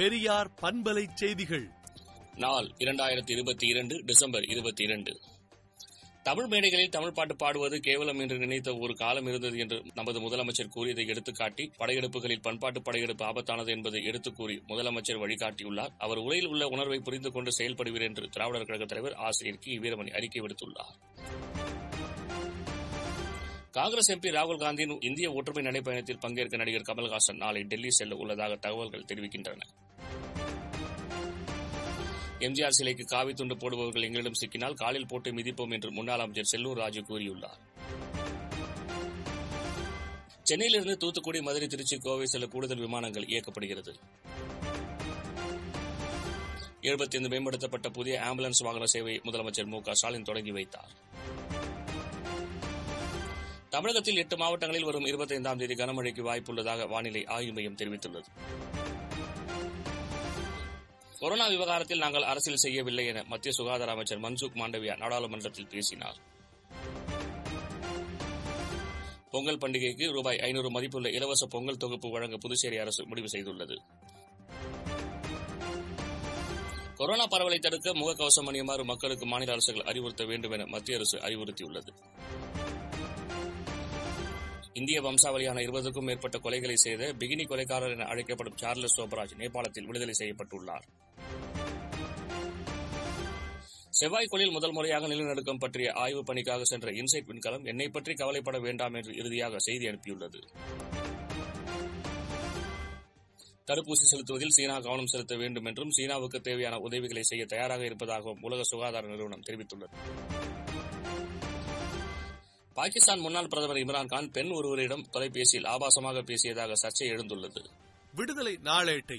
பெரியார் பண்பலை செய்திகள். நாள் இரண்டாயிரத்தி இருபத்தி இரண்டு டிசம்பர் இருபத்தி இரண்டு தமிழ் மேடைகளில் தமிழ் பாட்டு பாடுவது கேவலம் என்று நினைத்த ஒரு காலம் இருந்தது என்று நமது முதலமைச்சர் கூறியதை எடுத்துக்காட்டி படையெடுப்புகளில் பண்பாட்டு படையெடுப்பு ஆபத்தானது என்பதை எடுத்துக் கூறி முதலமைச்சர் வழிகாட்டியுள்ளார். அவர் உரையில் உள்ள உணர்வை புரிந்து கொண்டு செயல்படுவீர் என்று திராவிடர் கழக தலைவர் ஆசிரியர் கி. வீரமணி அறிக்கை விடுத்துள்ளார். காங்கிரஸ் எம்பி ராகுல் காந்தியின் இந்திய ஒற்றுமை நடைப்பயணத்தில் பங்கேற்க நடிகர் கமல்ஹாசன் நாளை டெல்லி செல்ல உள்ளதாக தகவல்கள் தெரிவிக்கின்றன. எம்ஜிஆர் சிலைக்கு காவி துண்டு போடுபவர்கள் எங்களிடம் சிக்கினால் காலில் போட்டு மிதிப்போம் என்று முன்னாள் அமைச்சர் செல்லூர் ராஜு கூறியுள்ளார். சென்னையிலிருந்து தூத்துக்குடி மதுரை திருச்சி கோவை சில கூடுதல் விமானங்கள் இயக்கப்படுகிறது. எழுபத்தி ஐந்து மேம்படுத்தப்பட்ட புதிய ஆம்புலன்ஸ் வாகன சேவை முதலமைச்சர் மு க ஸ்டாலின் தொடங்கி வைத்தார். தமிழகத்தில் எட்டு மாவட்டங்களில் வரும் இருபத்தைந்தாம் தேதி கனமழைக்கு வாய்ப்புள்ளதாக வானிலை ஆய்வு மையம் தெரிவித்துள்ளது. கொரோனா விவகாரத்தில் நாங்கள் அரசியல் செய்யவில்லை என மத்திய சுகாதார அமைச்சர் மன்சுக் மாண்டவியா நாடாளுமன்றத்தில் பேசினார். பொங்கல் பண்டிகைக்கு ரூபாய் ஐநூறு மதிப்புள்ள இலவச பொங்கல் தொகுப்பு வழங்க புதுச்சேரி அரசு முடிவு செய்துள்ளது. கொரோனா பரவலை தடுக்க முகக்கவசம் அணியுமாறு மக்களுக்கு மாநில அரசுகள் அறிவுறுத்த வேண்டும் என மத்திய அரசு அறிவுறுத்தியுள்ளது. இந்திய வம்சாவளியான இருபதுக்கும் மேற்பட்ட கொலைகளை செய்த பிகினி கொலைக்காரர் என அழைக்கப்படும் சார்லஸ் சோபராஜ் நேபாளத்தில் விடுதலை செய்யப்பட்டுள்ளார். செவ்வாய்க்கோளில் முதல் முறையாக நிலநடுக்கம் பற்றிய ஆய்வுப் பணிக்காக சென்ற இன்சைட் விண்கலம் என்னை பற்றி கவலைப்பட வேண்டாம் என்று இறுதியாக செய்தி அனுப்பியுள்ளது. தடுப்பூசி செலுத்துவதில் சீனா கவனம் செலுத்த வேண்டும் என்றும் சீனாவுக்கு தேவையான உதவிகளை செய்ய தயாராக இருப்பதாகவும் உலக சுகாதார நிறுவனம் தெரிவித்துள்ளது. பாகிஸ்தான் முன்னாள் பிரதமர் இம்ரான்கான் பெண் ஒருவரிடம் தொலைபேசியில் ஆபாசமாக பேசியதாக சர்ச்சை எழுந்துள்ளது. விடுதலை நாளேட்டை